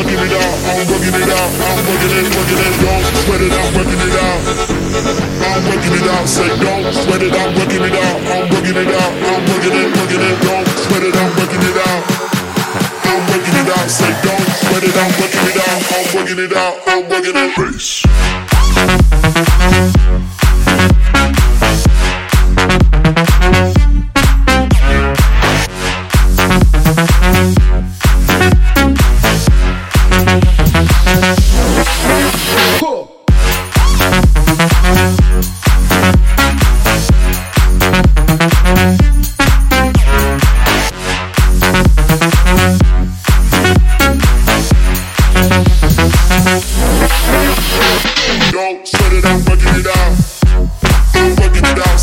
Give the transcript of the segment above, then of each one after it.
working it out, I'm working it out, I'm working it, working it, don't out, say don't sweat it, I'm working it out, I'm working it out, I'm working it, working it, don't sweat it, I'm working it out. I'm working it out, say don't sweat it, I'm working it out, I'm working it out, I'm working it. Bass. Thank you. Don't shut it out, fucking it out. Fucking it out,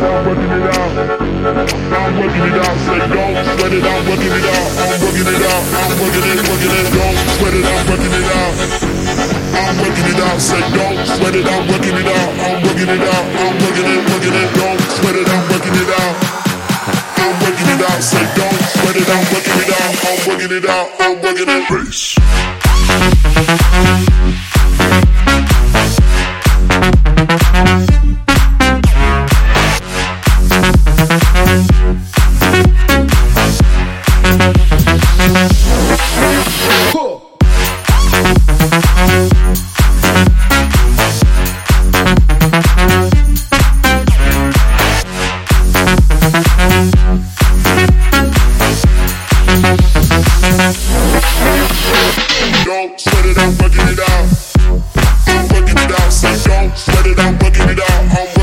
I'm working it out. I'm working it out, say don't sweat it, I'm working it out. I'm working it out, I'm working it, working it. Don't sweat it, I'm working it out. I'm working it out, say don't sweat it, I'm working it out. I'm working it out, I'm working it, working it. Don't sweat it, I'm working it out. I'm working it out, say don't sweat it, I'm working it out. I'm working it out, I'm working it. Race. Don't sweat it, I'm working it out. I'm working it out. Say, don't sweat it, I'm working it out. I'm